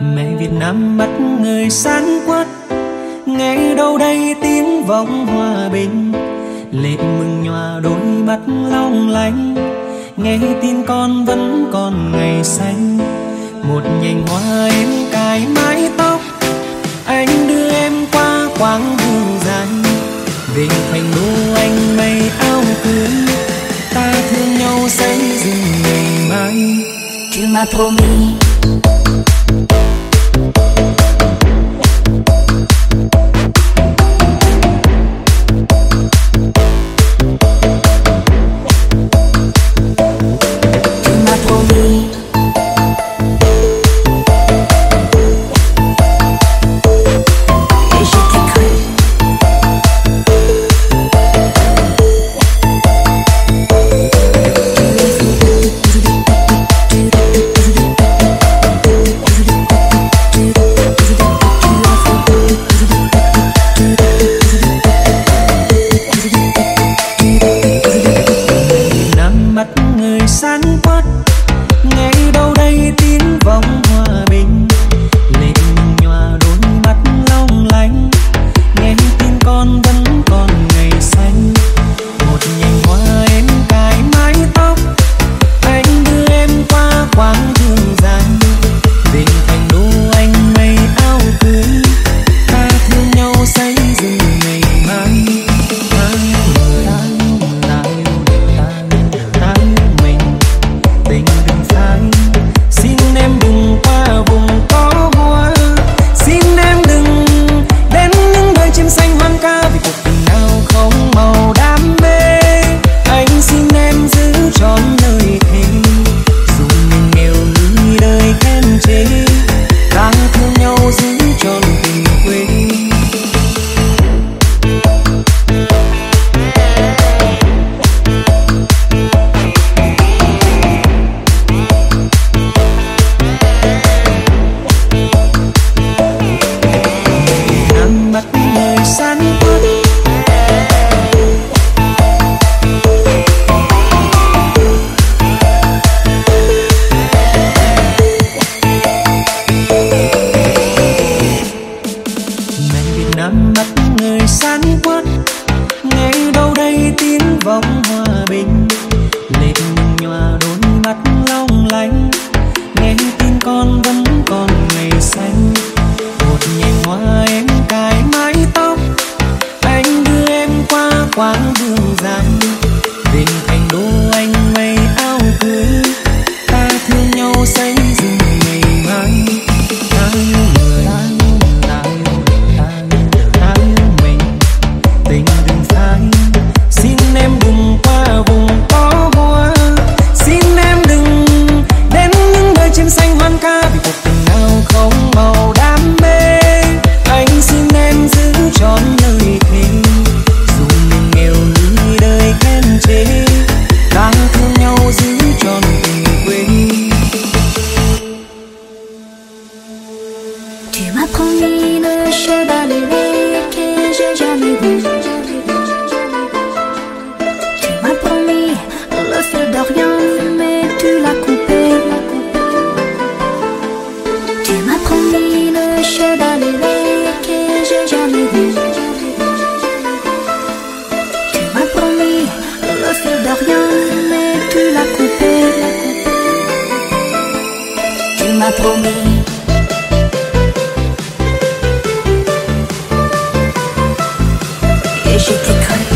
mẹ việt nam mắt người sáng quát, nghe đâu đây tiếng vọng hòa bình? Lệ mừng nhòa đôi mắt long lanh, nghe tin con vẫn còn ngày xanh. Một nhành hoa em cài mái tóc, anh đưa em qua quãng đường dài. Về thành đô anh mây áo cưới, ta thương nhau xây dựng ngày mai. Tu m'as promis vọng hòa bình. Lệ nhòa đôi mắt long lanh. Nghe tin con vẫn còn ngày xanh. Một nhành hoa em cài mái tóc. Anh đưa em qua quãng promis. Et j'étais comme